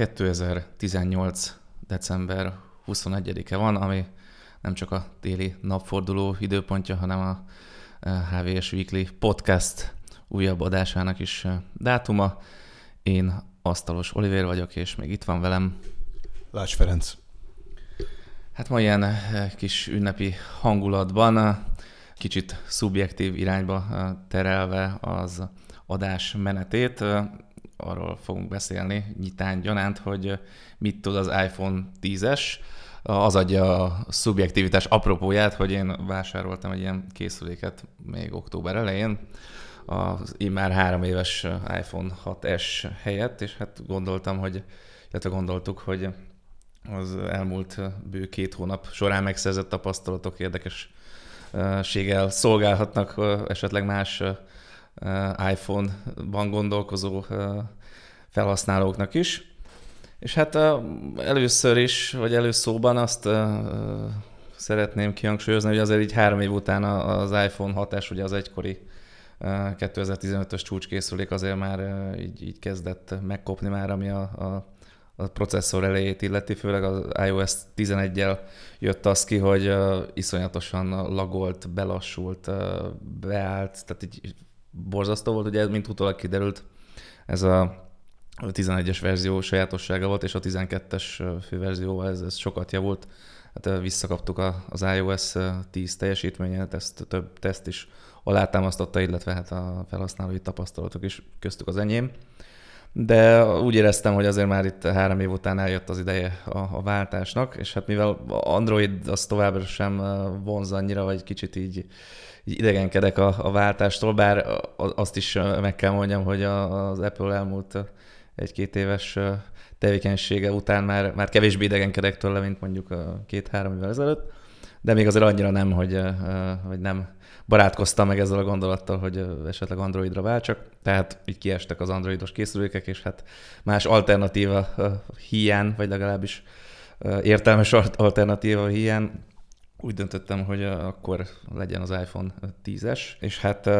2018. december 21-e van, ami nem csak a téli napforduló időpontja, hanem a HVS Weekly podcast újabb adásának is dátuma. Én Asztalos Oliver vagyok, és még itt van velem. Lács Ferenc. Hát ma ilyen kis ünnepi hangulatban, kicsit szubjektív irányba terelve az adás menetét, arról fogunk beszélni nyitán gyanánt, hogy mit tud az iPhone 10-es. Az adja a szubjektivitás apropóját, hogy én vásároltam egy ilyen készüléket még október elején, az már három éves iPhone 6S helyett, és hát gondoltam, hogy, illetve gondoltuk, hogy az elmúlt bő két hónap során megszerzett tapasztalatok érdekességgel szolgálhatnak esetleg más iPhone-ban gondolkozó felhasználóknak is. És hát először is, vagy előszóban azt szeretném kihangsúlyozni, hogy azért így három év után az iPhone 6S, ugye az egykori 2015-ös csúcskészülék azért már így, így kezdett megkopni már, ami a, a, a processzor elejét illeti, főleg az iOS 11-jel jött az ki, hogy iszonyatosan lagolt, belassult, beállt, tehát így borzasztó volt, ugye mint utólag kiderült, ez a 11-es verzió sajátossága volt, és a 12-es főverzióval ez, ez sokat javult. Hát visszakaptuk az iOS 10 teljesítményét, ezt több teszt is alátámasztotta, illetve hát a felhasználói tapasztalatok is köztük az enyém. De úgy éreztem, hogy azért már itt három év után eljött az ideje a, a váltásnak, és hát mivel Android az továbbra sem vonz annyira, vagy kicsit így így idegenkedek a, a váltástól, bár azt is meg kell mondjam, hogy az Apple elmúlt egy-két éves tevékenysége után már, már kevésbé idegenkedek tőle, mint mondjuk két-három évvel ezelőtt, de még azért annyira nem, hogy, hogy nem barátkoztam meg ezzel a gondolattal, hogy esetleg Androidra váltsak, tehát így kiestek az androidos készülékek, és hát más alternatíva hiány, vagy legalábbis értelmes alternatíva hiány úgy döntöttem, hogy akkor legyen az iPhone 10-es, és hát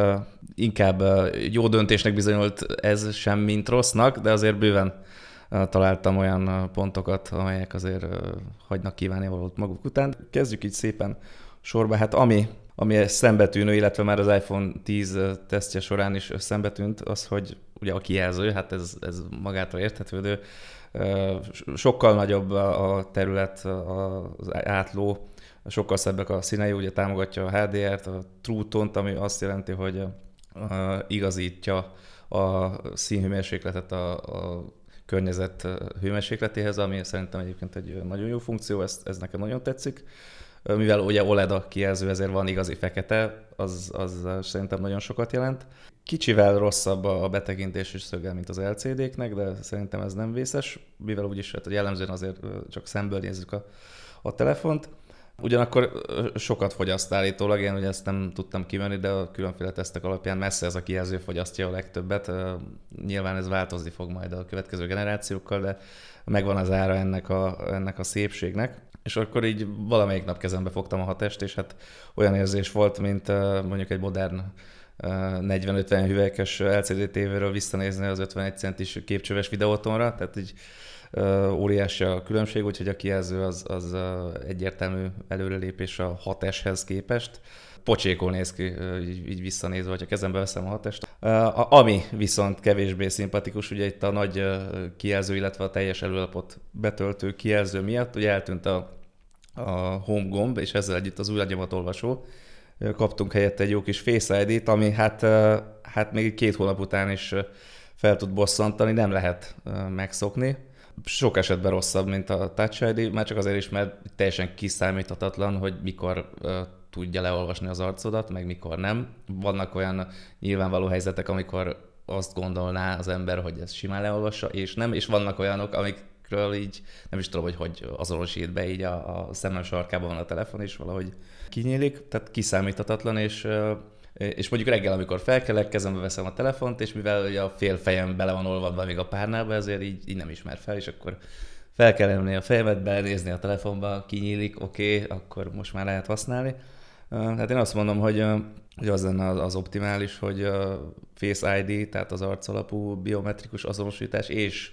inkább jó döntésnek bizonyult ez sem, mint rossznak, de azért bőven találtam olyan pontokat, amelyek azért hagynak kívánni valót maguk után. Kezdjük így szépen sorba. Hát ami, ami szembetűnő, illetve már az iPhone 10 tesztje során is szembetűnt, az, hogy ugye a kijelző, hát ez, ez magától érthetődő, sokkal nagyobb a terület, az átló, sokkal szebbek a színei, ugye támogatja a HDR-t, a True Tone-t, ami azt jelenti, hogy igazítja a színhőmérsékletet a, a környezet hőmérsékletéhez, ami szerintem egyébként egy nagyon jó funkció, ez, ez nekem nagyon tetszik. Mivel ugye OLED a kijelző, ezért van igazi fekete, az, az szerintem nagyon sokat jelent. Kicsivel rosszabb a betekintés és szöggel, mint az LCD-knek, de szerintem ez nem vészes, mivel úgyis hát, jellemzően azért csak szemből nézzük a, a telefont. Ugyanakkor sokat fogyaszt állítólag, én ugye ezt nem tudtam kimenni, de a különféle tesztek alapján messze ez a kijelző fogyasztja a legtöbbet. Nyilván ez változni fog majd a következő generációkkal, de megvan az ára ennek a, ennek a szépségnek. És akkor így valamelyik nap kezembe fogtam a hatest, és hát olyan érzés volt, mint mondjuk egy modern 40-50 hüvelykes LCD tévéről visszanézni az 51 centis képcsöves videótonra, tehát így óriási a különbség, úgyhogy a kijelző az, az egyértelmű előrelépés a 6S-hez képest. Pocsékol néz ki, így, így visszanézve, hogyha kezembe veszem a 6 Ami viszont kevésbé szimpatikus, ugye itt a nagy kijelző, illetve a teljes előlapot betöltő kijelző miatt, ugye eltűnt a, a home gomb, és ezzel együtt az új olvasó. Kaptunk helyette egy jó kis Face ID-t, ami hát, hát még két hónap után is fel tud bosszantani, nem lehet megszokni sok esetben rosszabb, mint a Touch ID, már csak azért is, mert teljesen kiszámíthatatlan, hogy mikor tudja leolvasni az arcodat, meg mikor nem. Vannak olyan nyilvánvaló helyzetek, amikor azt gondolná az ember, hogy ez simán leolvassa, és nem, és vannak olyanok, amikről így nem is tudom, hogy hogy azonosít be, így a, a szemem sarkában van a telefon, és valahogy kinyílik, tehát kiszámíthatatlan, és és mondjuk reggel, amikor felkelek, kezembe veszem a telefont, és mivel ugye a fél fejem bele van olvadva még a párnába, ezért így, így nem ismer fel, és akkor fel kell emelni a fejemet, belenézni a telefonba, kinyílik, oké, okay, akkor most már lehet használni. Hát én azt mondom, hogy, hogy az lenne az optimális, hogy Face ID, tehát az arcalapú biometrikus azonosítás és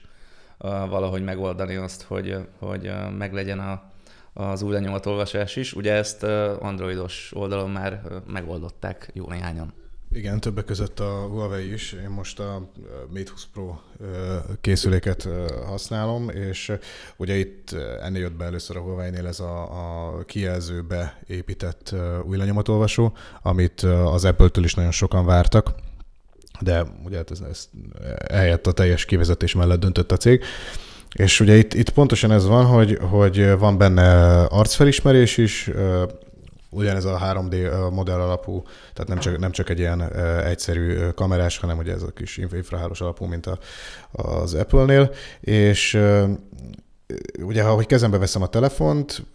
valahogy megoldani azt, hogy, hogy meglegyen a, az új lenyomatolvasás is. Ugye ezt androidos oldalon már megoldották jó néhányan. Igen, többek között a Huawei is. Én most a Mate 20 Pro készüléket használom, és ugye itt ennél jött be először a Huawei-nél ez a, a kijelzőbe épített új lenyomatolvasó, amit az Apple-től is nagyon sokan vártak de ugye hát ez, ez eljött a teljes kivezetés mellett döntött a cég. És ugye itt, itt pontosan ez van, hogy, hogy van benne arcfelismerés is, ugyanez a 3D modell alapú, tehát nem csak, nem csak egy ilyen egyszerű kamerás, hanem ugye ez a kis infrahálós alapú, mint a, az Apple-nél, és ugye, ha hogy kezembe veszem a telefont,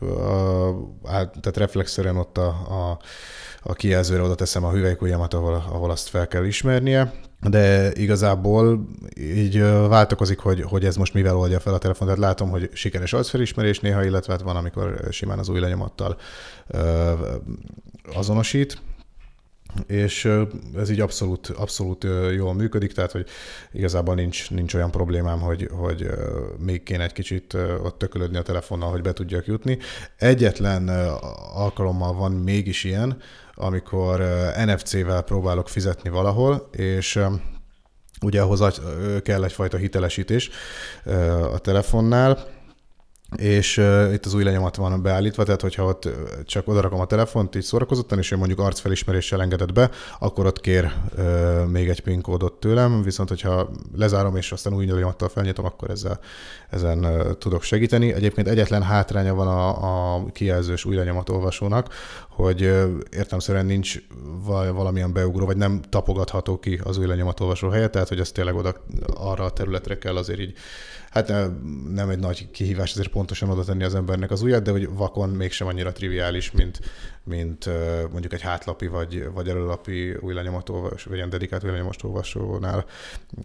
tehát reflexzerűen ott a, a, a kijelzőre oda teszem a hüvelykujjamat, ahol, ahol azt fel kell ismernie, de igazából így változik, hogy, hogy ez most mivel oldja fel a telefon. Tehát látom, hogy sikeres arcfelismerés néha, illetve hát van, amikor simán az új lenyomattal azonosít és ez így abszolút, abszolút jól működik, tehát hogy igazából nincs, nincs olyan problémám, hogy, hogy még kéne egy kicsit ott tökölödni a telefonnal, hogy be tudjak jutni. Egyetlen alkalommal van mégis ilyen, amikor NFC-vel próbálok fizetni valahol, és ugye ahhoz kell egyfajta hitelesítés a telefonnál, és uh, itt az új lenyomat van beállítva, tehát hogyha ott csak odarakom a telefont így szórakozottan, és ő mondjuk arcfelismeréssel engedett be, akkor ott kér uh, még egy PIN kódot tőlem, viszont hogyha lezárom és aztán új lenyomattal felnyitom, akkor ezzel, ezen uh, tudok segíteni. Egyébként egyetlen hátránya van a, a kijelzős új lenyomat olvasónak, hogy uh, értelmszerűen nincs valamilyen beugró, vagy nem tapogatható ki az új lenyomat olvasó helyet, tehát hogy ez tényleg oda arra a területre kell azért így hát nem egy nagy kihívás azért pontosan oda tenni az embernek az ujjat, de hogy vakon mégsem annyira triviális, mint, mint mondjuk egy hátlapi vagy, vagy előlapi új lenyomatolvasó, vagy ilyen dedikált új lenyomatolvasónál.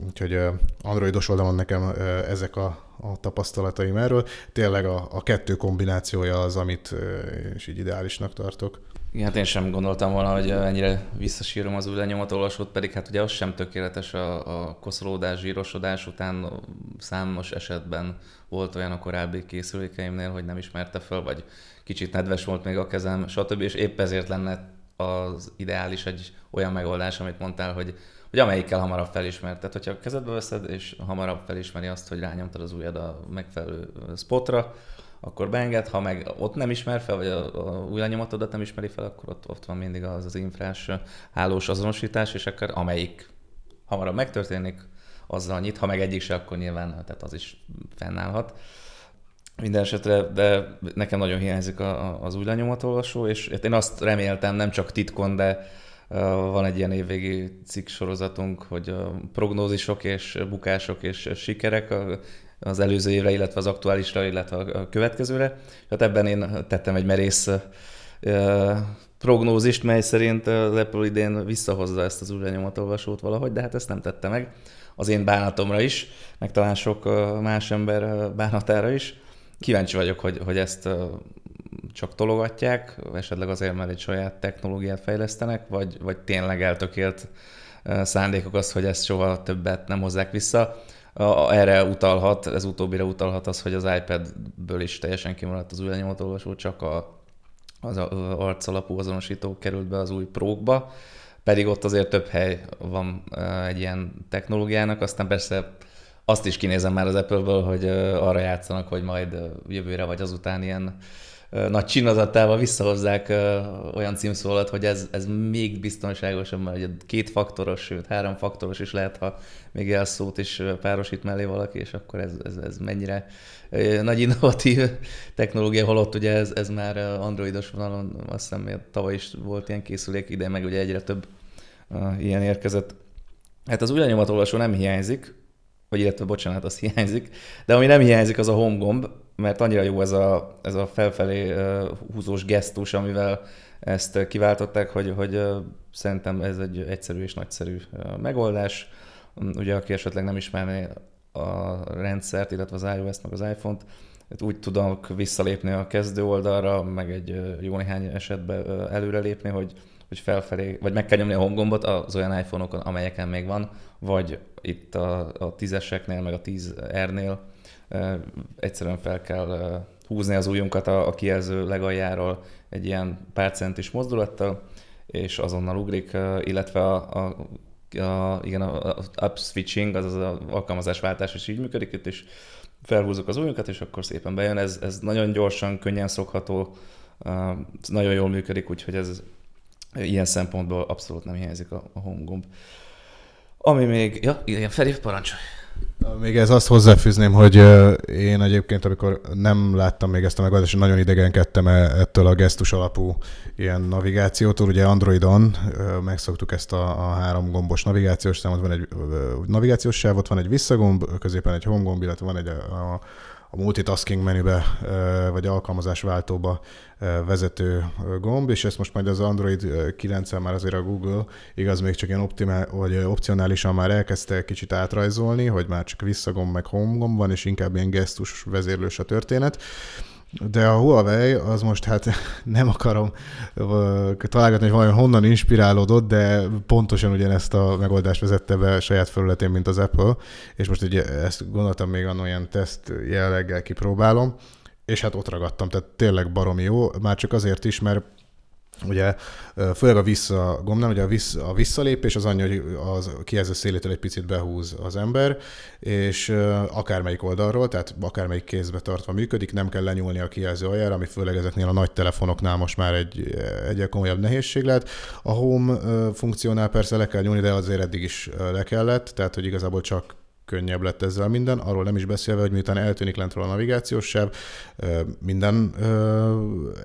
Úgyhogy androidos oldalon nekem ezek a, a tapasztalataim erről. Tényleg a, a kettő kombinációja az, amit is így ideálisnak tartok. Igen, hát én sem gondoltam volna, hogy ennyire visszasírom az új lenyomatolvasót, pedig hát ugye az sem tökéletes a, a koszolódás, zsírosodás után számos esetben volt olyan a korábbi készülékeimnél, hogy nem ismerte fel, vagy kicsit nedves volt még a kezem, stb. És épp ezért lenne az ideális egy olyan megoldás, amit mondtál, hogy, hogy amelyikkel hamarabb felismert. Tehát, hogyha a kezedbe veszed, és hamarabb felismeri azt, hogy rányomtad az ujjad a megfelelő spotra, akkor beenged, ha meg ott nem ismer fel, vagy a, a új lenyomatodat nem ismeri fel, akkor ott, ott van mindig az az infrás hálós azonosítás, és akkor amelyik hamarabb megtörténik, azzal nyit, ha meg egyik se, akkor nyilván tehát az is fennállhat. Minden esetre, de nekem nagyon hiányzik a, az új lenyomatolvasó, és én azt reméltem, nem csak titkon, de van egy ilyen évvégi cikk sorozatunk, hogy prognózisok és bukások és sikerek, az előző évre, illetve az aktuálisra, illetve a következőre. Hát ebben én tettem egy merész prognózist, mely szerint az Apple idén visszahozza ezt az új lenyomatolvasót valahogy, de hát ezt nem tette meg. Az én bánatomra is, meg talán sok más ember bánatára is. Kíváncsi vagyok, hogy, hogy ezt csak tologatják, esetleg azért, mert egy saját technológiát fejlesztenek, vagy, vagy tényleg eltökélt szándékok az, hogy ezt soha többet nem hozzák vissza erre utalhat, ez utóbbira utalhat az, hogy az iPad-ből is teljesen kimaradt az új lenyomatolvasó, csak a, az arcalapú azonosító került be az új prókba, pedig ott azért több hely van egy ilyen technológiának, aztán persze azt is kinézem már az Apple-ből, hogy arra játszanak, hogy majd jövőre vagy azután ilyen nagy csinazatával visszahozzák olyan címszólat, hogy ez, ez még biztonságosabb, mert ugye két faktoros, sőt három faktoros is lehet, ha még jelszót is párosít mellé valaki, és akkor ez, ez, ez mennyire nagy innovatív technológia, holott ugye ez, ez már androidos vonalon, azt hiszem tavaly is volt ilyen készülék, ide meg ugye egyre több ilyen érkezett. Hát az új lenyomatolvasó nem hiányzik, vagy illetve bocsánat, az hiányzik, de ami nem hiányzik, az a home gomb, mert annyira jó ez a, ez a felfelé húzós gesztus, amivel ezt kiváltották, hogy, hogy szerintem ez egy egyszerű és nagyszerű megoldás. Ugye, aki esetleg nem ismerné a rendszert, illetve az iOS-t, meg az iPhone-t, hát úgy tudok visszalépni a kezdő oldalra, meg egy jó néhány esetben előrelépni, hogy, hogy felfelé, vagy meg kell nyomni a home gombot az olyan iPhone-okon, amelyeken még van, vagy itt a, a tízeseknél, meg a 10R-nél, egyszerűen fel kell húzni az ujjunkat a, kijelző legaljáról egy ilyen pár centis mozdulattal, és azonnal ugrik, illetve a, a, a, igen, a, a up switching, azaz az alkalmazásváltás is így működik, itt is felhúzzuk az ujjunkat, és akkor szépen bejön. Ez, ez nagyon gyorsan, könnyen szokható, nagyon jól működik, úgyhogy ez ilyen szempontból abszolút nem hiányzik a, a home gomb. Ami még, ja, igen, Feri, parancsolj! Még ez azt hozzáfűzném, hogy én egyébként, amikor nem láttam még ezt a megoldást, nagyon idegenkedtem e- ettől a gesztus alapú ilyen navigációtól. Ugye Androidon megszoktuk ezt a, a három gombos navigációs számot, van egy navigációs sávot, van egy visszagomb, középen egy home gomb, illetve van egy a, a a multitasking menübe, vagy alkalmazás váltóba vezető gomb, és ezt most majd az Android 9 már azért a Google, igaz, még csak ilyen optimál, vagy opcionálisan már elkezdte kicsit átrajzolni, hogy már csak visszagomb meg home gomb van, és inkább ilyen gesztus vezérlős a történet. De a Huawei az most hát nem akarom találgatni, hogy vajon honnan inspirálódott, de pontosan ugyanezt a megoldást vezette be saját felületén, mint az Apple, és most ugye ezt gondoltam még annól ilyen teszt jelleggel kipróbálom, és hát ott ragadtam, tehát tényleg baromi jó, már csak azért is, mert Ugye főleg a vissza gombnál, ugye a, vissza, a visszalépés az annyi, hogy az kijelző szélétől egy picit behúz az ember, és akármelyik oldalról, tehát akármelyik kézbe tartva működik, nem kell lenyúlni a kijelző aljára, ami főleg ezeknél a nagy telefonoknál most már egy egy komolyabb nehézség lehet. A home funkciónál persze le kell nyúlni, de azért eddig is le kellett, tehát hogy igazából csak könnyebb lett ezzel minden, arról nem is beszélve, hogy miután eltűnik lentről a navigációs sáv minden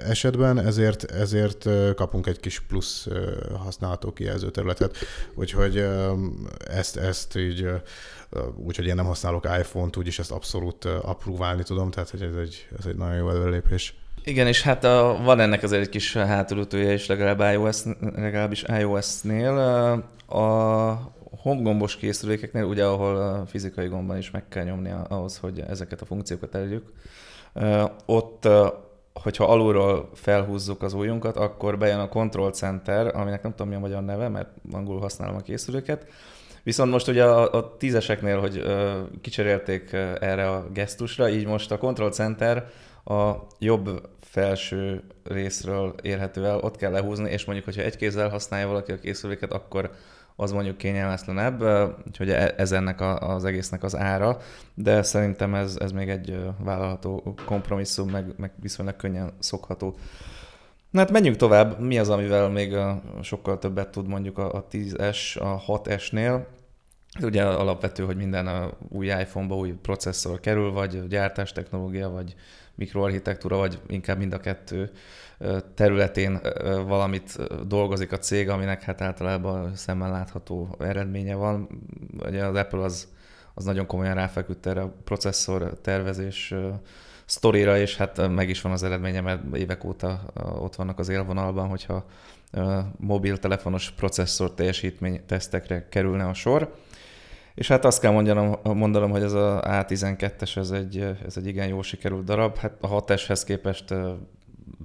esetben, ezért, ezért kapunk egy kis plusz használható kijelző területet. Úgyhogy ezt, ezt így úgyhogy én nem használok iPhone-t, úgyis ezt abszolút apróválni tudom, tehát hogy ez egy, ez egy nagyon jó előrelépés. Igen, és hát a, van ennek azért egy kis hátulütője is, legalább iOS, legalábbis iOS-nél. A homegombos készülékeknél, ugye ahol a fizikai gomban is meg kell nyomni ahhoz, hogy ezeket a funkciókat elérjük, ott hogyha alulról felhúzzuk az ujjunkat, akkor bejön a Control Center, aminek nem tudom mi a magyar neve, mert angolul használom a készüléket. Viszont most ugye a, a tízeseknél, hogy ö, kicserélték erre a gesztusra, így most a Control Center a jobb felső részről érhető el, ott kell lehúzni, és mondjuk, hogyha egy kézzel használja valaki a készüléket, akkor az mondjuk kényelmetlenebb, úgyhogy e, ez ennek a, az egésznek az ára, de szerintem ez, ez még egy vállalható kompromisszum, meg, meg viszonylag könnyen szokható. Na hát menjünk tovább. Mi az, amivel még sokkal többet tud mondjuk a 10S, a 6S-nél? Ugye alapvető, hogy minden új iPhone-ba új processzor kerül, vagy gyártástechnológia, vagy mikroarchitektúra, vagy inkább mind a kettő területén valamit dolgozik a cég, aminek hát általában szemmel látható eredménye van. Ugye az Apple az, az nagyon komolyan ráfeküdt erre a processzor tervezés sztorira, és hát meg is van az eredménye, mert évek óta ott vannak az élvonalban, hogyha mobiltelefonos processzor teljesítmény tesztekre kerülne a sor. És hát azt kell mondanom, mondanom hogy ez a A12-es, ez egy, ez egy igen jó sikerült darab. Hát a 6S-hez képest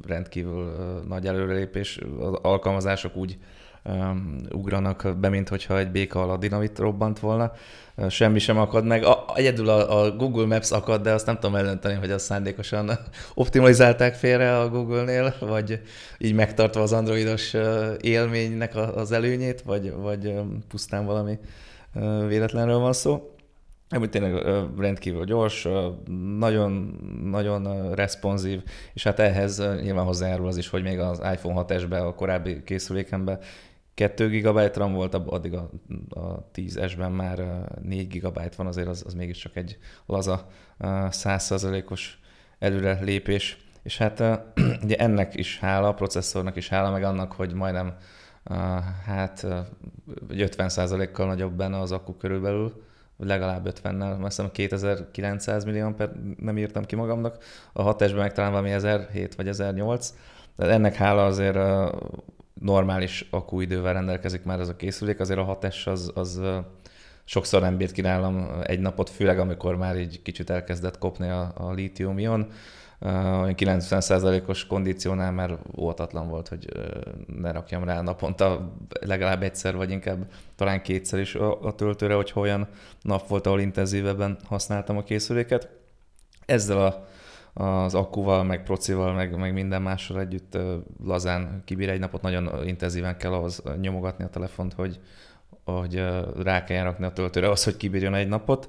rendkívül nagy előrelépés. Az alkalmazások úgy ugranak be, mint hogyha egy béka alatt dinamit robbant volna. Semmi sem akad meg. A, egyedül a, a Google Maps akad, de azt nem tudom eldönteni, hogy azt szándékosan optimalizálták félre a Google-nél, vagy így megtartva az androidos élménynek az előnyét, vagy, vagy pusztán valami véletlenről van szó. Ami tényleg rendkívül gyors, nagyon, nagyon responsív, és hát ehhez nyilván hozzájárul az is, hogy még az iPhone 6S-ben, a korábbi készülékemben 2 GB RAM volt, addig a, a 10S-ben már 4 GB van, azért az, az mégiscsak egy laza 100%-os előre lépés. És hát ugye ennek is hála, a processzornak is hála, meg annak, hogy majdnem hát 50%-kal nagyobb benne az akku körülbelül, legalább 50-nel, azt hiszem 2900 millió per nem írtam ki magamnak, a 6 meg talán valami 1007 vagy 1008, de ennek hála azért normális akkuidővel rendelkezik már ez a készülék, azért a 6S az, az sokszor nem bírt ki nálam egy napot, főleg amikor már így kicsit elkezdett kopni a, a lítium-ion, 90%-os kondíciónál már óvatatlan volt, hogy ne rakjam rá naponta legalább egyszer, vagy inkább talán kétszer is a, töltőre, hogy olyan nap volt, ahol intenzívebben használtam a készüléket. ezzel a, az akkuval, meg procival, meg, meg minden mással együtt lazán kibír egy napot, nagyon intenzíven kell ahhoz nyomogatni a telefont, hogy, hogy rá kell rakni a töltőre az, hogy kibírjon egy napot.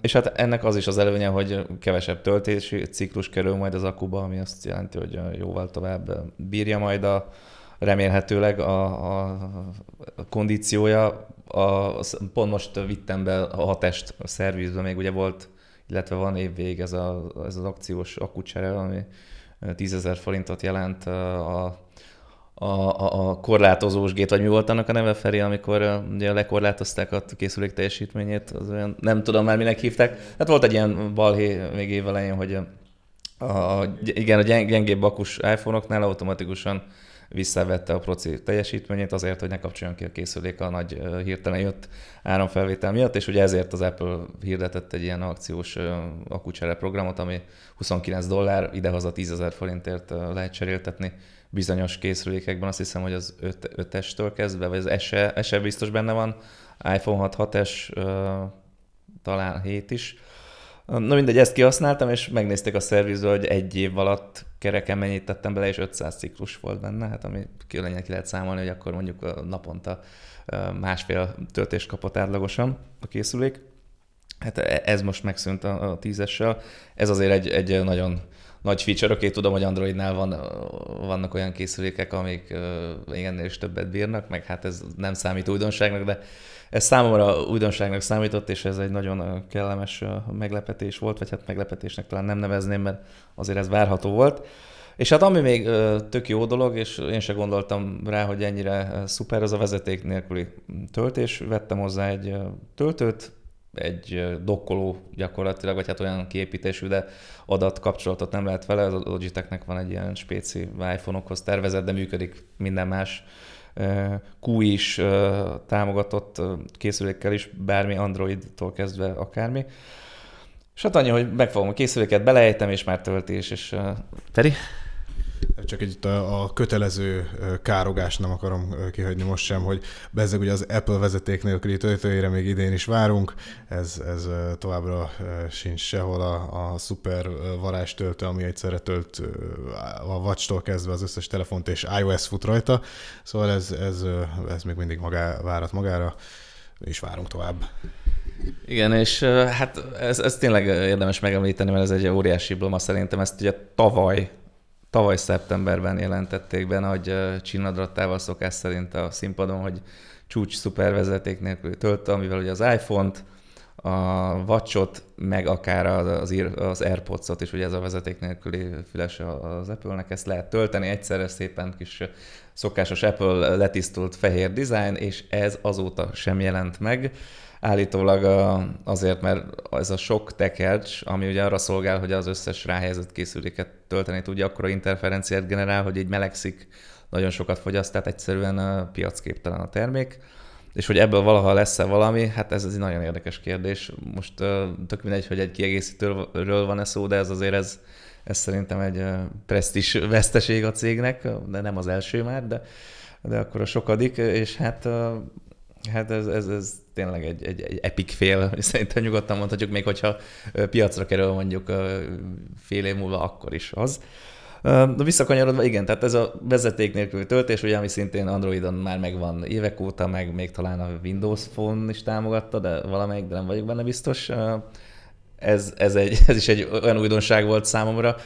És hát ennek az is az előnye, hogy kevesebb töltési ciklus kerül majd az akuba, ami azt jelenti, hogy jóval tovább bírja majd a, remélhetőleg a, a, a kondíciója. A, pont most vittem be a hatest a szervizbe, még ugye volt, illetve van évvég ez, a, ez az akciós akucsere, ami 10 ezer forintot jelent a a, a, korlátozós gét, vagy mi volt annak a neve, Feri, amikor ugye lekorlátozták a készülék teljesítményét, az olyan, nem tudom már minek hívták. Hát volt egy ilyen balhé még évelején, hogy a, igen, a gyengébb akus iPhone-oknál automatikusan visszavette a proci teljesítményét azért, hogy ne kapcsoljon ki a készülék a nagy hirtelen jött áramfelvétel miatt, és ugye ezért az Apple hirdetett egy ilyen akciós akucsere programot, ami 29 dollár, idehaza 10 ezer forintért lehet cseréltetni bizonyos készülékekben, azt hiszem, hogy az 5-estől kezdve, vagy az SE, SE biztos benne van, iPhone 6, 6-es, talán 7 is. Na mindegy, ezt kihasználtam, és megnézték a szervizről, hogy egy év alatt kereken mennyit tettem bele, és 500 ciklus volt benne, hát ami különyen ki lehet számolni, hogy akkor mondjuk naponta másfél töltés kapott átlagosan a készülék. Hát e, ez most megszűnt a, a tízessel. Ez azért egy, egy nagyon nagy feature. Oké, tudom, hogy Androidnál van, vannak olyan készülékek, amik még ennél is többet bírnak, meg hát ez nem számít újdonságnak, de ez számomra újdonságnak számított, és ez egy nagyon kellemes meglepetés volt, vagy hát meglepetésnek talán nem nevezném, mert azért ez várható volt. És hát ami még tök jó dolog, és én se gondoltam rá, hogy ennyire szuper, az a vezeték nélküli töltés. Vettem hozzá egy töltőt, egy dokkoló gyakorlatilag, vagy hát olyan kiépítésű, de adatkapcsolatot nem lehet vele. A Logitechnek van egy ilyen spéci iPhone-okhoz tervezett, de működik minden más Q is támogatott készülékkel is, bármi Android-tól kezdve akármi. És hát annyi, hogy megfogom a készüléket, belejtem, és már töltés, és Feri? Csak egy a, a kötelező károgást nem akarom kihagyni most sem, hogy bezzeg ugye az Apple vezeték nélküli töltőjére még idén is várunk, ez, ez továbbra sincs sehol a, a szuper varázstöltő, ami egyszerre tölt a watch kezdve az összes telefont, és iOS fut rajta, szóval ez, ez, ez még mindig magá, várat magára, és várunk tovább. Igen, és hát ez, ez tényleg érdemes megemlíteni, mert ez egy óriási bloma szerintem. Ezt ugye tavaly tavaly szeptemberben jelentették be nagy csinnadrattával szokás szerint a színpadon, hogy csúcs szupervezeték nélkül töltő, amivel ugye az iPhone-t, a watch meg akár az, az AirPods-ot is, ugye ez a vezeték nélküli füles az Apple-nek, ezt lehet tölteni egyszerre szépen kis szokásos Apple letisztult fehér design, és ez azóta sem jelent meg. Állítólag azért, mert ez a sok tekercs, ami ugye arra szolgál, hogy az összes ráhelyezett készüléket tölteni tudja, akkor a interferenciát generál, hogy így melegszik, nagyon sokat fogyaszt, tehát egyszerűen piacképtelen a termék. És hogy ebből valaha lesz-e valami, hát ez egy nagyon érdekes kérdés. Most tök mindegy, hogy egy kiegészítőről van-e szó, de ez azért ez, ez szerintem egy presztis veszteség a cégnek, de nem az első már, de, de akkor a sokadik, és hát Hát ez, ez, ez tényleg egy, egy, egy epic fél, szerintem nyugodtan mondhatjuk, még hogyha piacra kerül mondjuk fél év múlva, akkor is az. De visszakanyarodva, igen, tehát ez a vezeték nélkül töltés, ugye, ami szintén Androidon már megvan évek óta, meg még talán a Windows Phone is támogatta, de valamelyik, de nem vagyok benne biztos ez, ez, egy, ez is egy olyan újdonság volt számomra,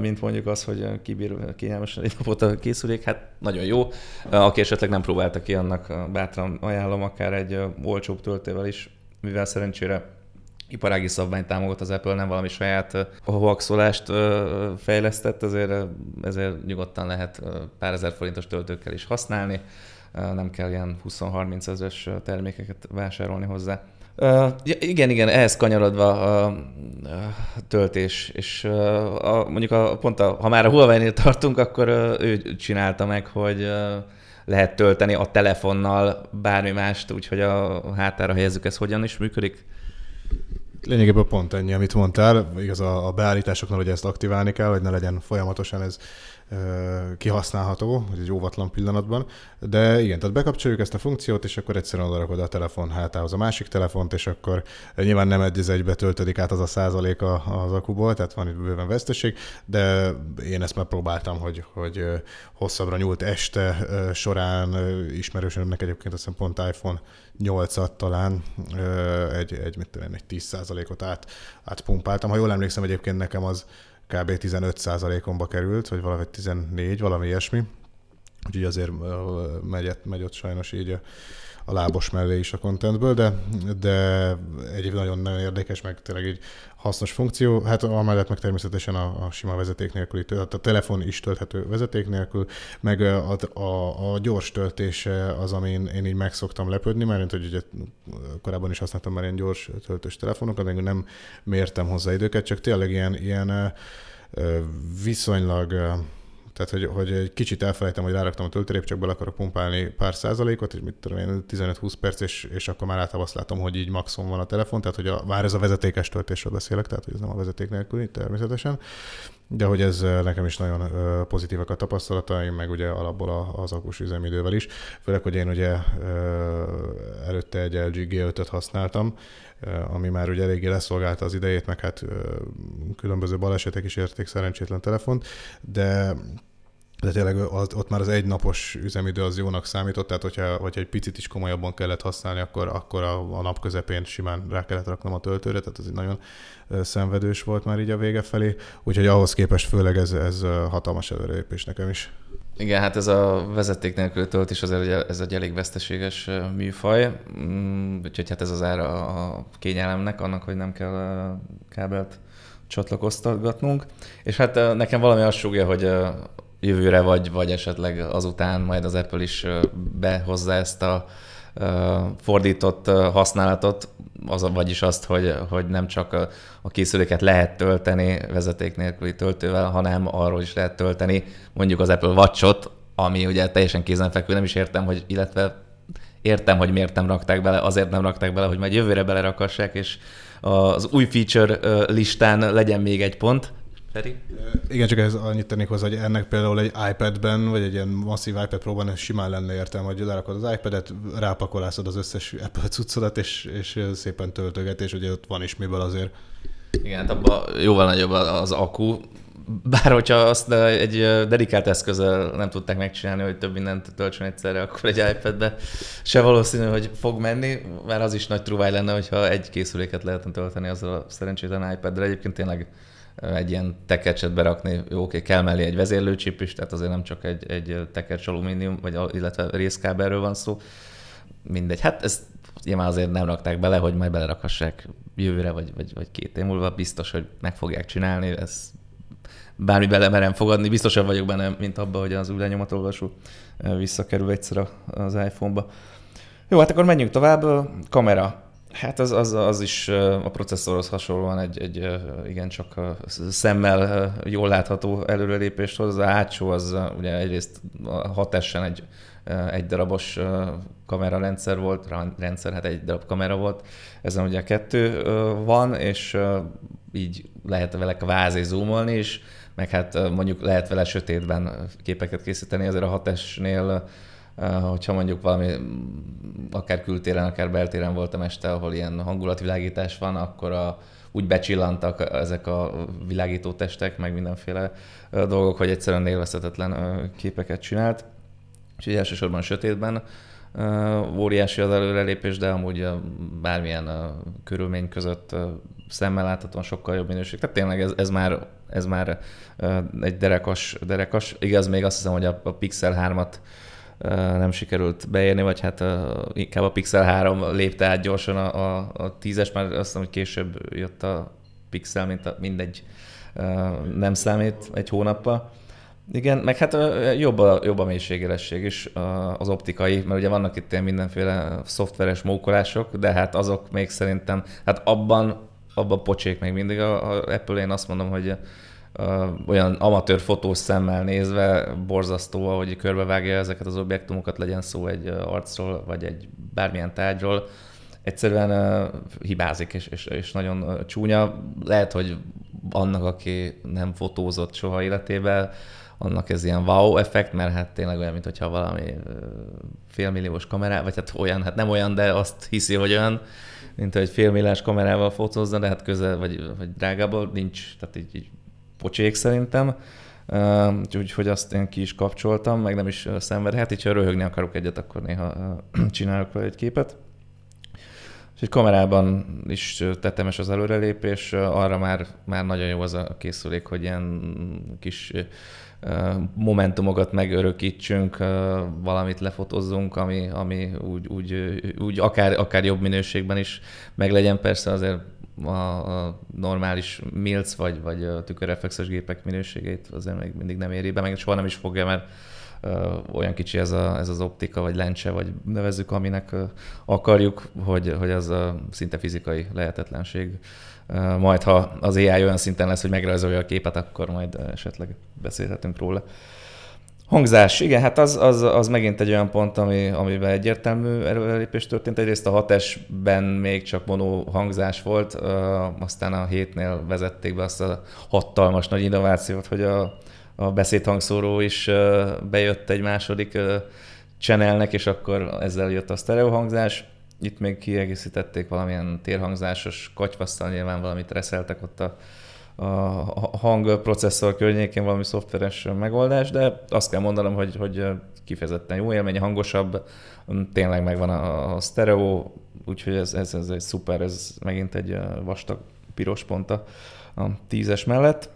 mint mondjuk az, hogy kibír kényelmesen egy napot a készülék. Hát nagyon jó. Aki esetleg nem próbálta ki, annak bátran ajánlom akár egy olcsóbb töltővel is, mivel szerencsére iparági szabványt támogat az Apple, nem valami saját hoaxolást fejlesztett, ezért, ezért nyugodtan lehet pár ezer forintos töltőkkel is használni, nem kell ilyen 20-30 ezeres termékeket vásárolni hozzá. Uh, igen, igen, ehhez kanyarodva a, a töltés, és uh, a, mondjuk a, pont a, ha már a Huawei-nél tartunk, akkor ő csinálta meg, hogy lehet tölteni a telefonnal bármi mást, úgyhogy a hátára helyezzük, ez hogyan is működik? Lényegében pont ennyi, amit mondtál. Igaz, a, a beállításoknál hogy ezt aktiválni kell, hogy ne legyen folyamatosan ez kihasználható, hogy egy óvatlan pillanatban, de igen, tehát bekapcsoljuk ezt a funkciót, és akkor egyszerűen odarakod a telefon hátához a másik telefont, és akkor nyilván nem egy egybe töltődik át az a százalék az akuból, tehát van itt bőven veszteség, de én ezt már próbáltam, hogy, hogy hosszabbra nyúlt este során ismerősömnek egyébként azt hiszem pont iPhone 8-at talán egy, egy, mit tudom, egy 10% ot át, átpumpáltam. Ha jól emlékszem, egyébként nekem az kb. 15%-omba került, vagy valahogy 14, valami ilyesmi. Úgyhogy azért megy, megy ott sajnos így a, a lábos mellé is a contentből, de, de egyébként nagyon, nagyon érdekes, meg tényleg így hasznos funkció. Hát amellett meg természetesen a, a sima vezeték nélküli, tehát a telefon is tölthető vezeték nélkül, meg a, a, a gyors töltése az, amin én így meg szoktam lepődni, mert hogy ugye korábban is használtam már ilyen gyors töltős telefonokat, még nem mértem hozzá időket, csak tényleg ilyen, ilyen viszonylag tehát, hogy, hogy egy kicsit elfelejtem, hogy ráraktam a töltőrép, csak bele akarok pumpálni pár százalékot, és mit tudom én, 15-20 perc, és, és akkor már általában azt látom, hogy így maximum van a telefon, tehát hogy a, már ez a vezetékes töltésről beszélek, tehát hogy ez nem a vezeték nélküli természetesen, de hogy ez nekem is nagyon pozitívak a tapasztalataim, meg ugye alapból az akus üzemidővel is, főleg, hogy én ugye előtte egy LG G5-öt használtam, ami már ugye eléggé leszolgálta az idejét, meg hát különböző balesetek is érték szerencsétlen telefont, de de tényleg ott már az egynapos üzemidő az jónak számított, tehát hogyha, hogyha egy picit is komolyabban kellett használni, akkor, akkor a, a nap közepén simán rá kellett raknom a töltőre, tehát ez egy nagyon szenvedős volt már így a vége felé, úgyhogy ahhoz képest főleg ez, ez hatalmas előrelépés nekem is. Igen, hát ez a vezeték nélkül töltés azért ez egy elég veszteséges műfaj, mm, úgyhogy hát ez az ára a kényelemnek, annak, hogy nem kell kábelt csatlakoztatgatnunk. És hát nekem valami azt súgja, hogy jövőre, vagy, vagy esetleg azután majd az Apple is behozza ezt a fordított használatot, az, vagyis azt, hogy, hogy nem csak a, a készüléket lehet tölteni vezeték nélküli töltővel, hanem arról is lehet tölteni mondjuk az Apple Watch-ot, ami ugye teljesen kézenfekvő, nem is értem, hogy illetve értem, hogy miért nem rakták bele, azért nem rakták bele, hogy majd jövőre belerakassák, és az új feature listán legyen még egy pont, Feri? Igen, csak ez annyit tennék hozzá, hogy ennek például egy iPad-ben, vagy egy ilyen masszív iPad próbán simán lenne értelme, hogy lerakod az iPad-et, rápakolászod az összes Apple cuccodat, és, és szépen töltöget, és ugye ott van is miből azért. Igen, hát abban jóval nagyobb az akku, bár hogyha azt egy dedikált eszközzel nem tudták megcsinálni, hogy több mindent töltsön egyszerre, akkor egy iPad-be se valószínű, hogy fog menni, mert az is nagy truváj lenne, hogyha egy készüléket lehetne tölteni azzal a szerencsétlen iPad-re. Egyébként tényleg egy ilyen tekercset berakni, jó, oké, kell mellé egy vezérlőcsip is, tehát azért nem csak egy, egy tekercs alumínium, vagy illetve részkábelről van szó. Mindegy, hát ezt nyilván azért nem rakták bele, hogy majd belerakassák jövőre, vagy, vagy, vagy két év múlva, biztos, hogy meg fogják csinálni, ez bármi bele merem fogadni, biztosabb vagyok benne, mint abban, hogy az új lenyomatolvasó visszakerül egyszer az iPhone-ba. Jó, hát akkor menjünk tovább. Kamera. Hát az, az, az is a processzorhoz hasonlóan egy, egy igen csak szemmel jól látható előrelépést hoz. Az hátsó az ugye egyrészt 6 egy, egy darabos kamerarendszer volt, rendszer, hát egy darab kamera volt. Ezen ugye kettő van, és így lehet vele kvázi zoomolni is, meg hát mondjuk lehet vele sötétben képeket készíteni, azért a 6 hogyha mondjuk valami akár kültéren, akár beltéren voltam este, ahol ilyen hangulatvilágítás van, akkor a, úgy becsillantak ezek a világító testek, meg mindenféle dolgok, hogy egyszerűen élvezhetetlen képeket csinált. Úgyhogy elsősorban sötétben óriási az előrelépés, de amúgy bármilyen körülmény között szemmel láthatóan sokkal jobb minőség. Tehát tényleg ez, ez már, ez már egy derekas, derekas. Igaz, még azt hiszem, hogy a, a Pixel 3-at nem sikerült beérni, vagy hát inkább a Pixel 3 lépte át gyorsan a, a, a 10-es, már azt hiszem, hogy később jött a Pixel, mint a, mindegy, nem számít egy hónappal. Igen, meg hát jobb a, jobb a mélységélesség is, az optikai, mert ugye vannak itt ilyen mindenféle szoftveres mókolások, de hát azok még szerintem, hát abban, abban pocsék még mindig a, a Apple, én azt mondom, hogy olyan amatőr fotós szemmel nézve borzasztó, ahogy körbevágja ezeket az objektumokat, legyen szó egy arcról, vagy egy bármilyen tárgyról. egyszerűen uh, hibázik, és, és, és nagyon uh, csúnya. Lehet, hogy annak, aki nem fotózott soha életében, annak ez ilyen wow effekt, mert hát tényleg olyan, mintha valami félmilliós kamerá, vagy hát olyan, hát nem olyan, de azt hiszi, hogy olyan, mint egy félmilliós kamerával fotózna, de hát közel, vagy, vagy drágából nincs, tehát így, így pocsék szerintem. Úgyhogy azt én ki is kapcsoltam, meg nem is szenvedhet. Így, ha röhögni akarok egyet, akkor néha csinálok vele egy képet. És egy kamerában is tetemes az előrelépés, arra már, már nagyon jó az a készülék, hogy ilyen kis momentumokat megörökítsünk, valamit lefotozzunk, ami, ami úgy, úgy, úgy akár, akár jobb minőségben is meglegyen. Persze azért a, a normális milc vagy, vagy a tükörreflexes gépek minőségét azért még mindig nem éri be, meg soha nem is fogja, mert olyan kicsi ez, a, ez az optika, vagy lencse, vagy nevezzük, aminek akarjuk, hogy, hogy az a szinte fizikai lehetetlenség. Majd, ha az AI olyan szinten lesz, hogy megrajzolja a képet, akkor majd esetleg beszélhetünk róla. Hangzás, igen, hát az, az, az megint egy olyan pont, ami, amiben egyértelmű előrelépés történt. Egyrészt a 6 még csak mono hangzás volt, aztán a hétnél vezették be azt a hatalmas nagy innovációt, hogy a, a beszédhangszóró is bejött egy második channelnek, és akkor ezzel jött a stereo hangzás. Itt még kiegészítették valamilyen térhangzásos katyvasszal, nyilván valamit reszeltek ott a, a hangprocesszor környékén valami szoftveres megoldás, de azt kell mondanom, hogy, hogy kifejezetten jó élmény, hangosabb, tényleg megvan a, a stereo, úgyhogy ez, ez, ez egy szuper, ez megint egy vastag piros pont a, a tízes mellett.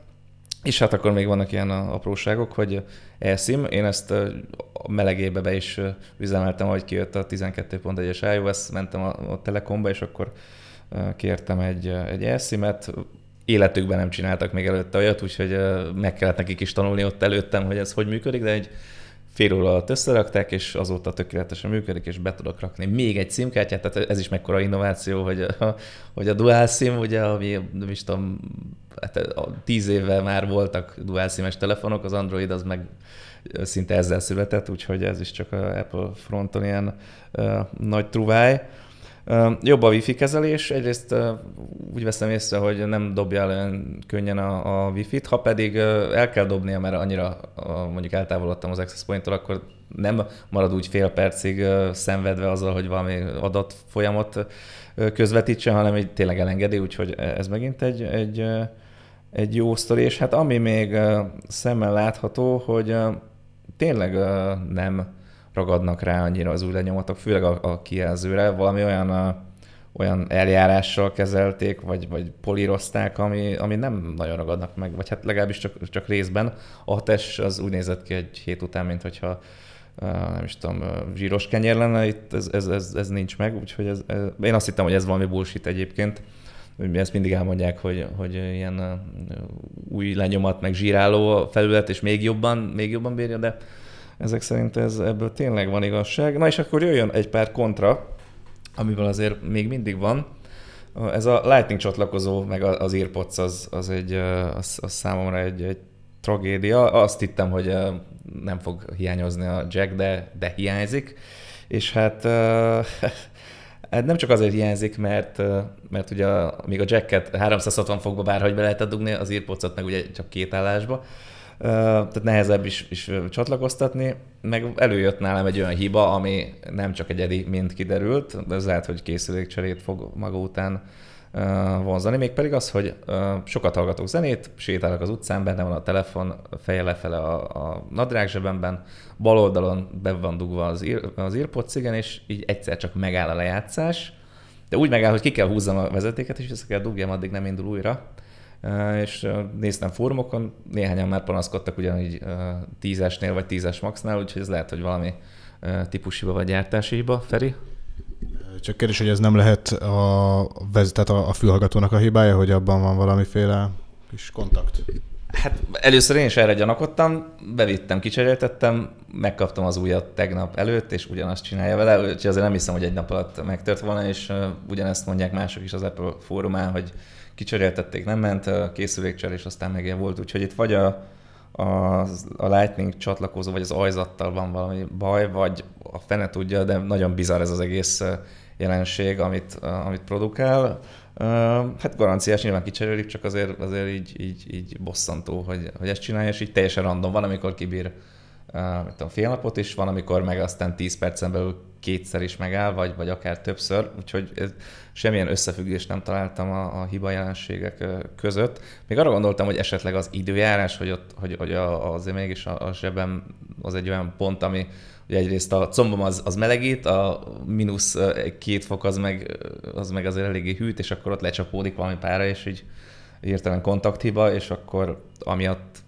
És hát akkor még vannak ilyen apróságok, hogy elszim, én ezt a melegébe be is üzemeltem, ahogy kijött a 12.1-es iOS, mentem a, a Telekomba, és akkor kértem egy, egy elszimet, életükben nem csináltak még előtte olyat, úgyhogy meg kellett nekik is tanulni ott előttem, hogy ez hogy működik, de egy fél óra alatt összerakták, és azóta tökéletesen működik, és be tudok rakni még egy SIM-kártyát, tehát ez is mekkora innováció, hogy a, hogy a Dual SIM, ugye, ami nem is tudom, hát a tíz éve már voltak Dual SIM-es telefonok, az Android az meg szinte ezzel született, úgyhogy ez is csak a Apple fronton ilyen uh, nagy truváj. Jobb a wifi kezelés, egyrészt úgy veszem észre, hogy nem dobja el könnyen a, a wifi-t, ha pedig el kell dobnia, mert annyira mondjuk eltávolodtam az access point akkor nem marad úgy fél percig szenvedve azzal, hogy valami adat folyamot közvetítsen, hanem egy tényleg elengedi, úgyhogy ez megint egy, egy, egy jó sztori, és hát ami még szemmel látható, hogy tényleg nem ragadnak rá annyira az új lenyomatok, főleg a, a kijelzőre, valami olyan, a, olyan eljárással kezelték, vagy, vagy polírozták, ami, ami nem nagyon ragadnak meg, vagy hát legalábbis csak, csak részben. A test az úgy nézett ki egy hét után, mint hogyha nem is tudom, zsíros kenyér lenne, itt ez, ez, ez, ez nincs meg, úgyhogy ez, ez, én azt hittem, hogy ez valami bullshit egyébként, ezt mindig elmondják, hogy, hogy ilyen új lenyomat, meg zsíráló felület, és még jobban, még jobban bírja, de ezek szerint ez, ebből tényleg van igazság. Na és akkor jöjjön egy pár kontra, amivel azért még mindig van. Ez a Lightning csatlakozó, meg az Earpods az, az, egy, az, az számomra egy, egy tragédia. Azt hittem, hogy nem fog hiányozni a jack, de, de hiányzik. És hát, hát nem csak azért hiányzik, mert, mert ugye még a jacket 360 fokba bárhogy be lehetett dugni, az earpods meg ugye csak két állásba, tehát nehezebb is, is csatlakoztatni, meg előjött nálam egy olyan hiba, ami nem csak egyedi, mint kiderült, de ez lehet, hogy készülékcserét fog maga után vonzani, mégpedig az, hogy sokat hallgatok zenét, sétálok az utcán, benne van a telefon, feje lefele a, a nadrág zsebemben, bal oldalon be van dugva az, ír, az írpot igen, és így egyszer csak megáll a lejátszás, de úgy megáll, hogy ki kell húzzam a vezetéket, és ezt kell dugjam, addig nem indul újra és néztem fórumokon, néhányan már panaszkodtak ugyanígy tízesnél vagy tízes maxnál, úgyhogy ez lehet, hogy valami típushiba vagy gyártási hiba. Feri? Csak kérdés, hogy ez nem lehet a, tehát a, a fülhallgatónak a hibája, hogy abban van valamiféle kis kontakt? Hát először én is erre gyanakodtam, bevittem, kicseréltettem, megkaptam az újat tegnap előtt, és ugyanazt csinálja vele, úgyhogy azért nem hiszem, hogy egy nap alatt megtört volna, és ugyanezt mondják mások is az Apple fórumán, hogy kicseréltették, nem ment, a készülékcserés aztán meg ilyen volt, úgyhogy itt vagy a, a, a Lightning csatlakozó, vagy az ajzattal van valami baj, vagy a fene tudja, de nagyon bizarr ez az egész jelenség, amit, amit produkál. Hát garanciás nyilván kicserélik, csak azért, azért így, így, így bosszantó, hogy, hogy ezt csinálja, és így teljesen random. Van, amikor kibír mit tudom, fél napot is, van, amikor meg aztán 10 percen belül kétszer is megáll, vagy, vagy akár többször, úgyhogy ez, semmilyen összefüggést nem találtam a, a hiba jelenségek között. Még arra gondoltam, hogy esetleg az időjárás, hogy, ott, hogy, hogy azért mégis a, a zsebem az egy olyan pont, ami ugye egyrészt a combom az, az melegít, a mínusz két fok az meg, az meg azért eléggé hűt, és akkor ott lecsapódik valami pára, és így hirtelen kontakthiba, és akkor amiatt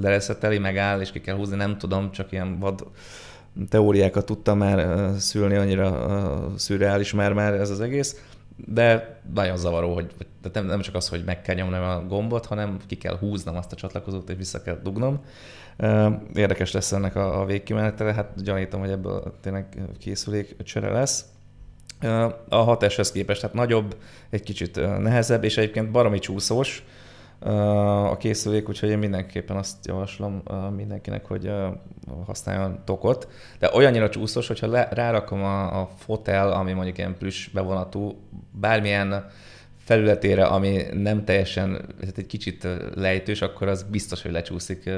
lereszeteli, megáll, és ki kell húzni, nem tudom, csak ilyen vad teóriákat tudtam már szülni, annyira szürreális már már ez az egész, de nagyon zavaró, hogy nem, nem csak az, hogy meg kell nyomnom a gombot, hanem ki kell húznom azt a csatlakozót, és vissza kell dugnom. Érdekes lesz ennek a, a végkimenetele, hát gyanítom, hogy ebből tényleg készülék csere lesz. A 6S-hez képest, tehát nagyobb, egy kicsit nehezebb, és egyébként baromi csúszós, a készülék, úgyhogy én mindenképpen azt javaslom mindenkinek, hogy használjon tokot. De olyannyira csúszós, hogyha le, rárakom a, a fotel, ami mondjuk ilyen plusz bevonatú, bármilyen felületére, ami nem teljesen, tehát egy kicsit lejtős, akkor az biztos, hogy lecsúszik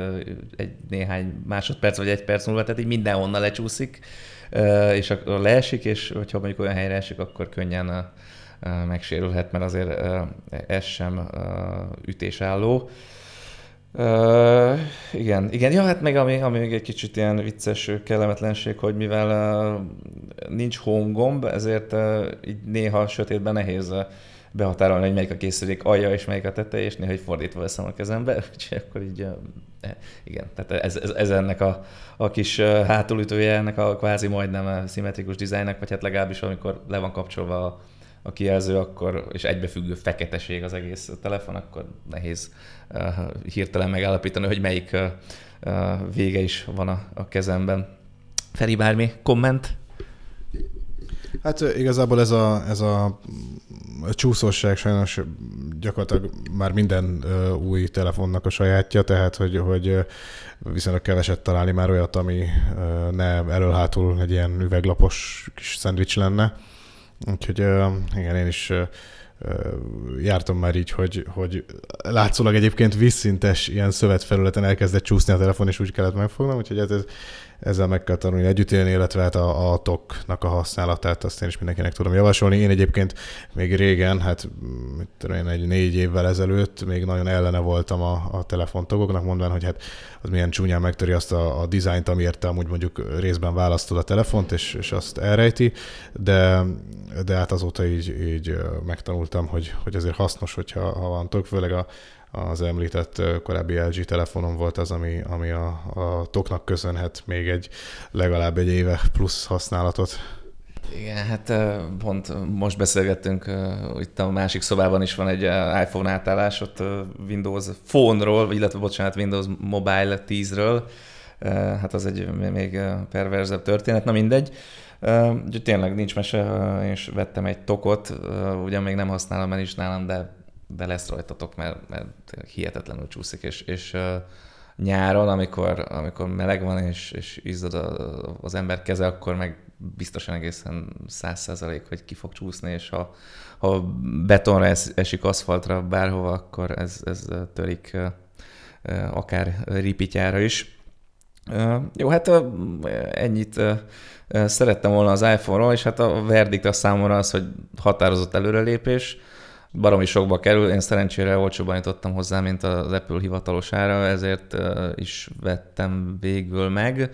egy néhány másodperc vagy egy perc múlva, tehát így mindenhonnan lecsúszik, és akkor leesik, és hogyha mondjuk olyan helyre esik, akkor könnyen megsérülhet, mert azért ez sem ütésálló. Uh, igen, igen, ja, hát meg ami, ami még egy kicsit ilyen vicces kellemetlenség, hogy mivel uh, nincs home gomb, ezért uh, így néha sötétben nehéz uh, behatárolni, hogy melyik a készülék alja és melyik a teteje, és néha egy fordítva veszem a kezembe, úgyhogy akkor így, uh, igen, tehát ez, ez, ez ennek a, a kis hátulütője, ennek a kvázi majdnem szimmetrikus dizájnnak, vagy hát legalábbis amikor le van kapcsolva a a kijelző, akkor, és egybefüggő feketeség az egész telefon, akkor nehéz uh, hirtelen megállapítani, hogy melyik uh, vége is van a, a kezemben. Feri, bármi komment? Hát igazából ez a, ez a csúszóság sajnos gyakorlatilag már minden új telefonnak a sajátja, tehát hogy, hogy viszonylag keveset találni már olyat, ami ne elől-hátul egy ilyen üveglapos kis szendvics lenne. Úgyhogy igen, én is jártam már így, hogy, hogy látszólag egyébként vízszintes ilyen szövetfelületen elkezdett csúszni a telefon, és úgy kellett megfognom, úgyhogy ez, ez ezzel meg kell tanulni együtt élni, illetve hát a, a toknak a használatát azt én is mindenkinek tudom javasolni. Én egyébként még régen, hát mit tudom én, egy négy évvel ezelőtt még nagyon ellene voltam a, a telefontokoknak, mondván, hogy hát az milyen csúnyán megtöri azt a, a dizájnt, amiért te amúgy mondjuk részben választod a telefont, és, és azt elrejti, de, de hát azóta így, így megtanultam, hogy, hogy azért hasznos, hogyha ha van tok, főleg a, az említett korábbi LG telefonom volt az, ami, ami a, a toknak köszönhet még egy legalább egy éve plusz használatot. Igen, hát pont most beszélgettünk, itt a másik szobában is van egy iPhone átállás, ott Windows Phone-ról, illetve bocsánat, Windows Mobile 10-ről, hát az egy még perverzebb történet, na mindegy. Úgyhogy tényleg nincs mese, és vettem egy tokot, ugye még nem használom el is nálam, de de lesz rajtatok, mert, mert hihetetlenül csúszik, és, és nyáron, amikor, amikor meleg van, és, és izzad a, az ember keze, akkor meg biztosan egészen száz százalék, hogy ki fog csúszni, és ha, ha betonra es, esik aszfaltra bárhova, akkor ez, ez törik akár ripityára is. Jó, hát ennyit szerettem volna az iPhone-ról, és hát a verdikt a számomra az, hogy határozott előrelépés, baromi sokba kerül, én szerencsére olcsóban jutottam hozzá, mint az Apple hivatalos ára, ezért is vettem végül meg.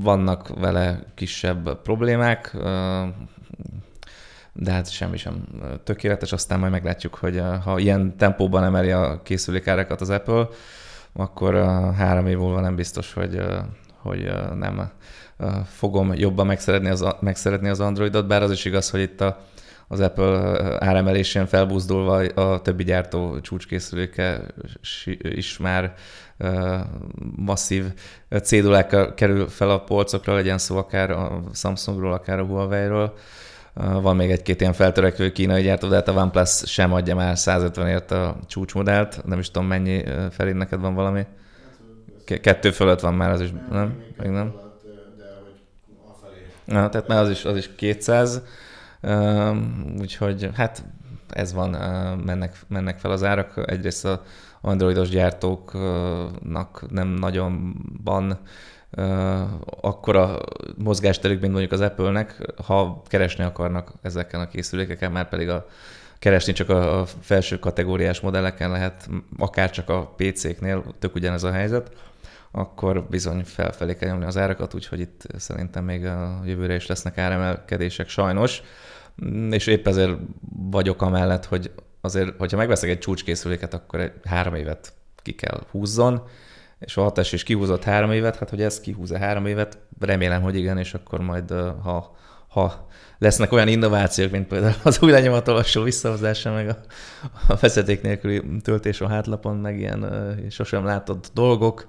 Vannak vele kisebb problémák, de hát semmi sem tökéletes, aztán majd meglátjuk, hogy ha ilyen tempóban emeli a készülékárakat az Apple, akkor három év múlva nem biztos, hogy, hogy nem fogom jobban megszeretni az, megszeretni az Androidot, bár az is igaz, hogy itt a az Apple áremelésén felbuzdulva a többi gyártó csúcskészüléke is már masszív cédulákkal kerül fel a polcokra, legyen szó akár a Samsungról, akár a Huawei-ről. Van még egy-két ilyen feltörekvő kínai gyártó, de hát a OnePlus sem adja már 150-ért a csúcsmodellt. Nem is tudom, mennyi felé neked van valami. Kettő fölött van már, az is, nem? Még nem? Na, tehát már az is, az is 200, úgyhogy hát ez van, mennek, mennek fel az árak. Egyrészt a androidos gyártóknak nem nagyon van akkora mozgásterük, mint mondjuk az Apple-nek, ha keresni akarnak ezekkel a készülékekkel, már pedig a keresni csak a, felső kategóriás modelleken lehet, akár csak a PC-knél, tök ugyanez a helyzet, akkor bizony felfelé kell nyomni az árakat, úgyhogy itt szerintem még a jövőre is lesznek áremelkedések sajnos, és épp ezért vagyok amellett, hogy azért, hogyha megveszek egy csúcskészüléket, akkor egy három évet ki kell húzzon, és a hatás is kihúzott három évet, hát hogy ez kihúzza három évet, remélem, hogy igen, és akkor majd, ha, ha lesznek olyan innovációk, mint például az új lenyomatolvasó visszahozása, meg a, a vezeték nélküli töltés a hátlapon, meg ilyen sosem látott dolgok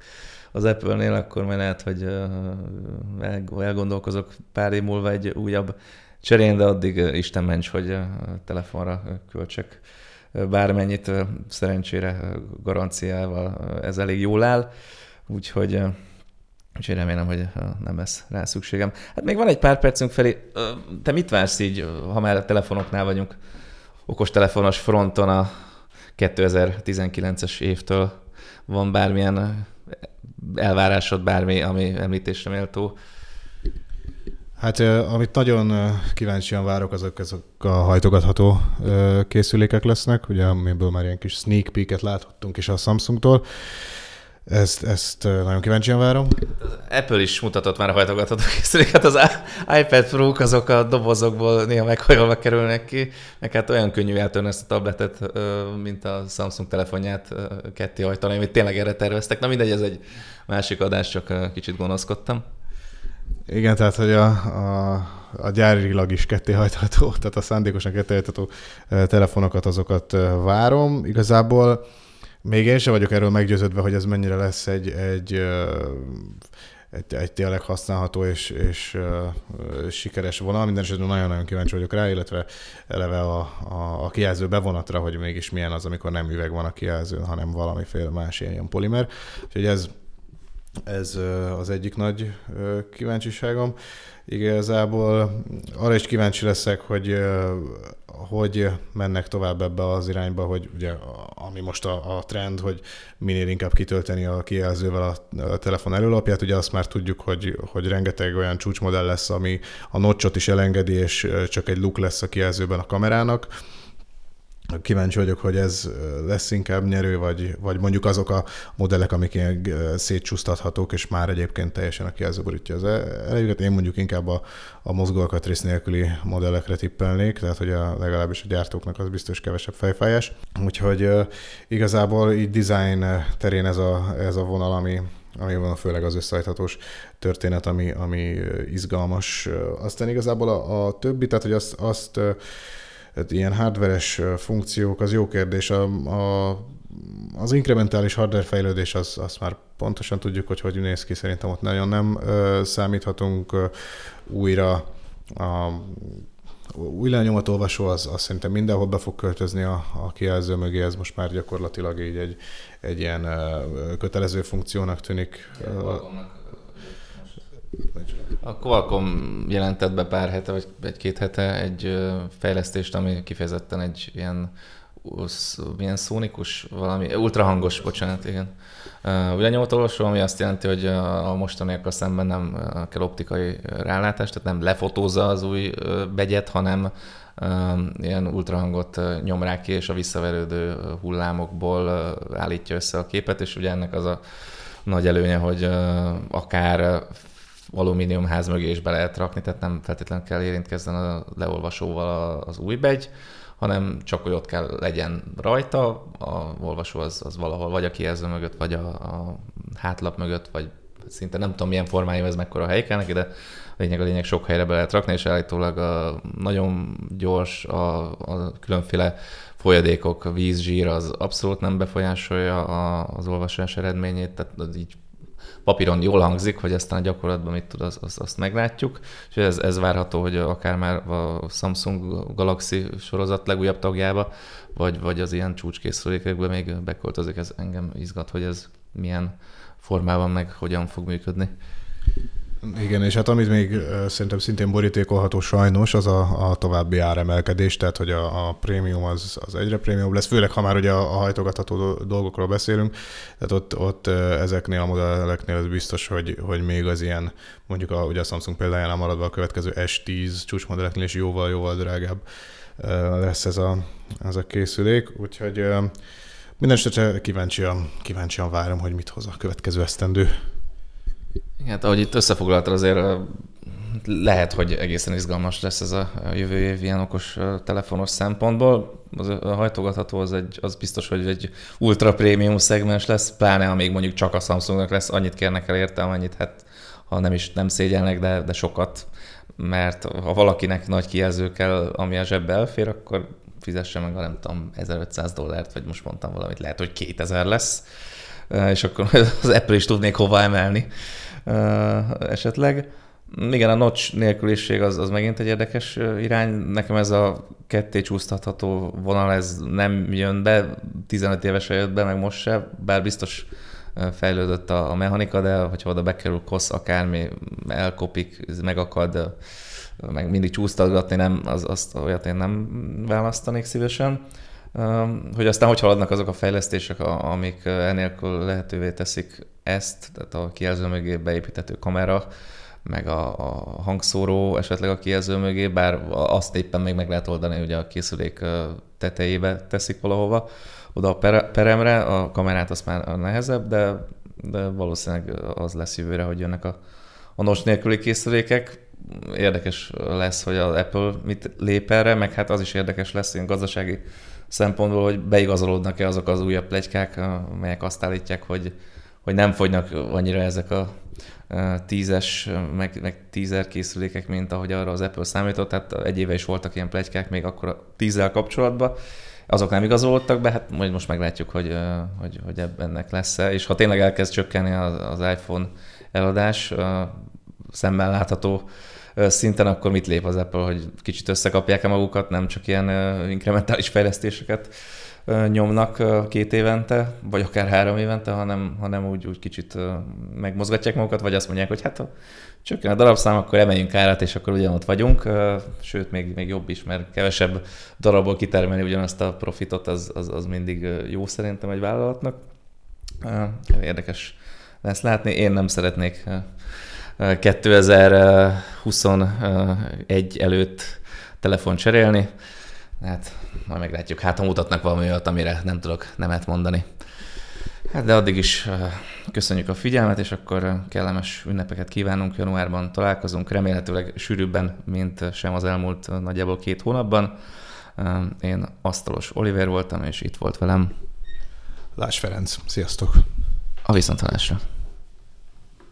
az Apple-nél, akkor majd lehet, hogy elgondolkozok pár év múlva egy újabb cserén, de addig Isten ments, hogy telefonra költsek bármennyit, szerencsére garanciával ez elég jól áll, úgyhogy Úgyhogy remélem, hogy nem lesz rá szükségem. Hát még van egy pár percünk felé. Te mit vársz így, ha már a telefonoknál vagyunk, okostelefonos fronton a 2019-es évtől? Van bármilyen elvárásod, bármi, ami említésre méltó? Hát amit nagyon kíváncsian várok, azok, azok a hajtogatható készülékek lesznek, ugye amiből már ilyen kis sneak peeket láthattunk is a Samsungtól. Ezt, ezt nagyon kíváncsian várom. Az Apple is mutatott már a hajtogatható készüléket, az iPad pro azok a dobozokból néha meghajolva kerülnek ki, meg hát olyan könnyű eltörni ezt a tabletet, mint a Samsung telefonját ketté hajtani, amit tényleg erre terveztek. Na mindegy, ez egy másik adás, csak kicsit gonoszkodtam. Igen, tehát hogy a, a, a gyárilag is kettéhajtható, tehát a szándékosan kettéhajtható telefonokat, azokat várom. Igazából még én sem vagyok erről meggyőződve, hogy ez mennyire lesz egy, egy, egy, egy tényleg használható és, és uh, sikeres vonal. Minden esetben nagyon-nagyon kíváncsi vagyok rá, illetve eleve a, a, a kijelző bevonatra, hogy mégis milyen az, amikor nem üveg van a kijelzőn, hanem valamiféle más ilyen polimer. Úgyhogy ez ez az egyik nagy kíváncsiságom. Igazából arra is kíváncsi leszek, hogy hogy mennek tovább ebbe az irányba, hogy ugye ami most a, a trend, hogy minél inkább kitölteni a kijelzővel a, a telefon előlapját, ugye azt már tudjuk, hogy, hogy rengeteg olyan csúcsmodell lesz, ami a notchot is elengedi, és csak egy look lesz a kijelzőben a kamerának Kíváncsi vagyok, hogy ez lesz inkább nyerő, vagy, vagy mondjuk azok a modellek, amik ilyen szétcsúsztathatók, és már egyébként teljesen a kijelző borítja az elejüket. Én mondjuk inkább a, a mozgóalkatrész nélküli modellekre tippelnék, tehát hogy a, legalábbis a gyártóknak az biztos kevesebb fejfájás. Úgyhogy igazából így design terén ez a, ez a vonal, ami, ami van főleg az összehajthatós történet, ami, ami izgalmas. Aztán igazából a, a többi, tehát hogy azt, azt tehát ilyen hardveres funkciók, az jó kérdés. A, a, az inkrementális hardware fejlődés, az, azt már pontosan tudjuk, hogy hogy néz ki, szerintem ott nagyon nem ö, számíthatunk ö, újra. A, új lenyomatolvasó az, az szerintem mindenhol be fog költözni a, a kijelző mögé, ez most már gyakorlatilag így egy, egy ilyen kötelező funkciónak tűnik. Igen, a Qualcomm jelentett be pár hete, vagy egy-két hete egy fejlesztést, ami kifejezetten egy ilyen milyen szónikus, valami ultrahangos, bocsánat, igen. Villanyomotolvasó, ami azt jelenti, hogy a mostaniakkal szemben nem kell optikai rálátás, tehát nem lefotózza az új begyet, hanem ilyen ultrahangot nyom rá ki, és a visszaverődő hullámokból állítja össze a képet, és ugye ennek az a nagy előnye, hogy akár alumínium ház mögé is be lehet rakni, tehát nem feltétlenül kell érintkezzen a leolvasóval az új begy, hanem csak hogy ott kell legyen rajta, a olvasó az, az valahol vagy a kijelző mögött, vagy a, a hátlap mögött, vagy szinte nem tudom milyen formájú ez mekkora hely kell neki, de lényeg a lényeg sok helyre be lehet rakni, és állítólag a nagyon gyors a, a különféle folyadékok, a víz, zsír az abszolút nem befolyásolja a, az olvasás eredményét, tehát így papíron jól hangzik, hogy aztán a gyakorlatban mit tud, azt, azt, azt meglátjuk. És ez, ez várható, hogy akár már a Samsung Galaxy sorozat legújabb tagjába, vagy, vagy az ilyen csúcskészülékekbe még beköltözik. Ez engem izgat, hogy ez milyen formában meg hogyan fog működni. Igen, és hát amit még szerintem szintén borítékolható sajnos, az a, a további áremelkedés, tehát hogy a, a prémium az, az egyre prémium lesz, főleg ha már ugye a, a hajtogatható dolgokról beszélünk, tehát ott, ott ezeknél a modelleknél az biztos, hogy, hogy még az ilyen, mondjuk a, ugye a Samsung példájánál maradva a következő S10 csúcsmodelleknél is jóval-jóval drágább lesz ez a, ez a készülék, úgyhogy Mindenesetre kíváncsian, kíváncsian várom, hogy mit hoz a következő esztendő. Hát ahogy itt összefoglaltad, azért lehet, hogy egészen izgalmas lesz ez a jövő év ilyen okos telefonos szempontból. Az a hajtogatható az, egy, az biztos, hogy egy ultra prémium szegmens lesz, pláne ha még mondjuk csak a Samsungnak lesz, annyit kérnek el érte, amennyit hát ha nem is nem szégyelnek, de, de sokat, mert ha valakinek nagy kijelző kell, ami a zsebbe elfér, akkor fizesse meg a nem tudom 1500 dollárt, vagy most mondtam valamit, lehet, hogy 2000 lesz, és akkor az Apple is tudnék hova emelni esetleg. Igen, a notch nélküliség az, az megint egy érdekes irány. Nekem ez a ketté csúsztatható vonal, ez nem jön be, 15 évesen jött be, meg most se, bár biztos fejlődött a, a mechanika, de hogyha oda bekerül kosz, akármi elkopik, megakad, meg mindig csúsztatgatni, nem, az, azt olyat én nem választanék szívesen. Hogy aztán hogy haladnak azok a fejlesztések, amik enélkül lehetővé teszik ezt, tehát a kijelző mögé beépítető kamera, meg a, a hangszóró esetleg a kijelző mögé, bár azt éppen még meg lehet oldani, hogy a készülék tetejébe teszik valahova, oda a peremre, a kamerát azt már nehezebb, de, de valószínűleg az lesz jövőre, hogy jönnek a, a nos nélküli készülékek. Érdekes lesz, hogy az Apple mit lép erre, meg hát az is érdekes lesz ilyen gazdasági szempontból, hogy beigazolódnak-e azok az újabb plegykák, amelyek azt állítják, hogy, hogy nem fogynak annyira ezek a tízes, meg, meg tízer készülékek, mint ahogy arra az Apple számított. Tehát egy éve is voltak ilyen plegykák még akkor a tízzel kapcsolatban. Azok nem igazolódtak be, hát majd most meglátjuk, hogy, hogy, hogy ebbennek lesz-e. És ha tényleg elkezd csökkenni az, az iPhone eladás, szemmel látható szinten, akkor mit lép az Apple, hogy kicsit összekapják-e magukat, nem csak ilyen inkrementális fejlesztéseket nyomnak két évente, vagy akár három évente, hanem, hanem úgy, úgy kicsit megmozgatják magukat, vagy azt mondják, hogy hát ha csökken a darabszám, akkor emeljünk árat, és akkor ugyanott vagyunk, sőt, még, még jobb is, mert kevesebb darabból kitermelni ugyanazt a profitot, az, az, az mindig jó szerintem egy vállalatnak. Érdekes lesz látni. Én nem szeretnék 2021 előtt telefon cserélni. Hát majd meglátjuk, hát ha mutatnak valami olyat, amire nem tudok nemet mondani. Hát de addig is köszönjük a figyelmet, és akkor kellemes ünnepeket kívánunk. Januárban találkozunk, remélhetőleg sűrűbben, mint sem az elmúlt nagyjából két hónapban. Én Asztalos Oliver voltam, és itt volt velem. Lás Ferenc. Sziasztok! A viszontalásra!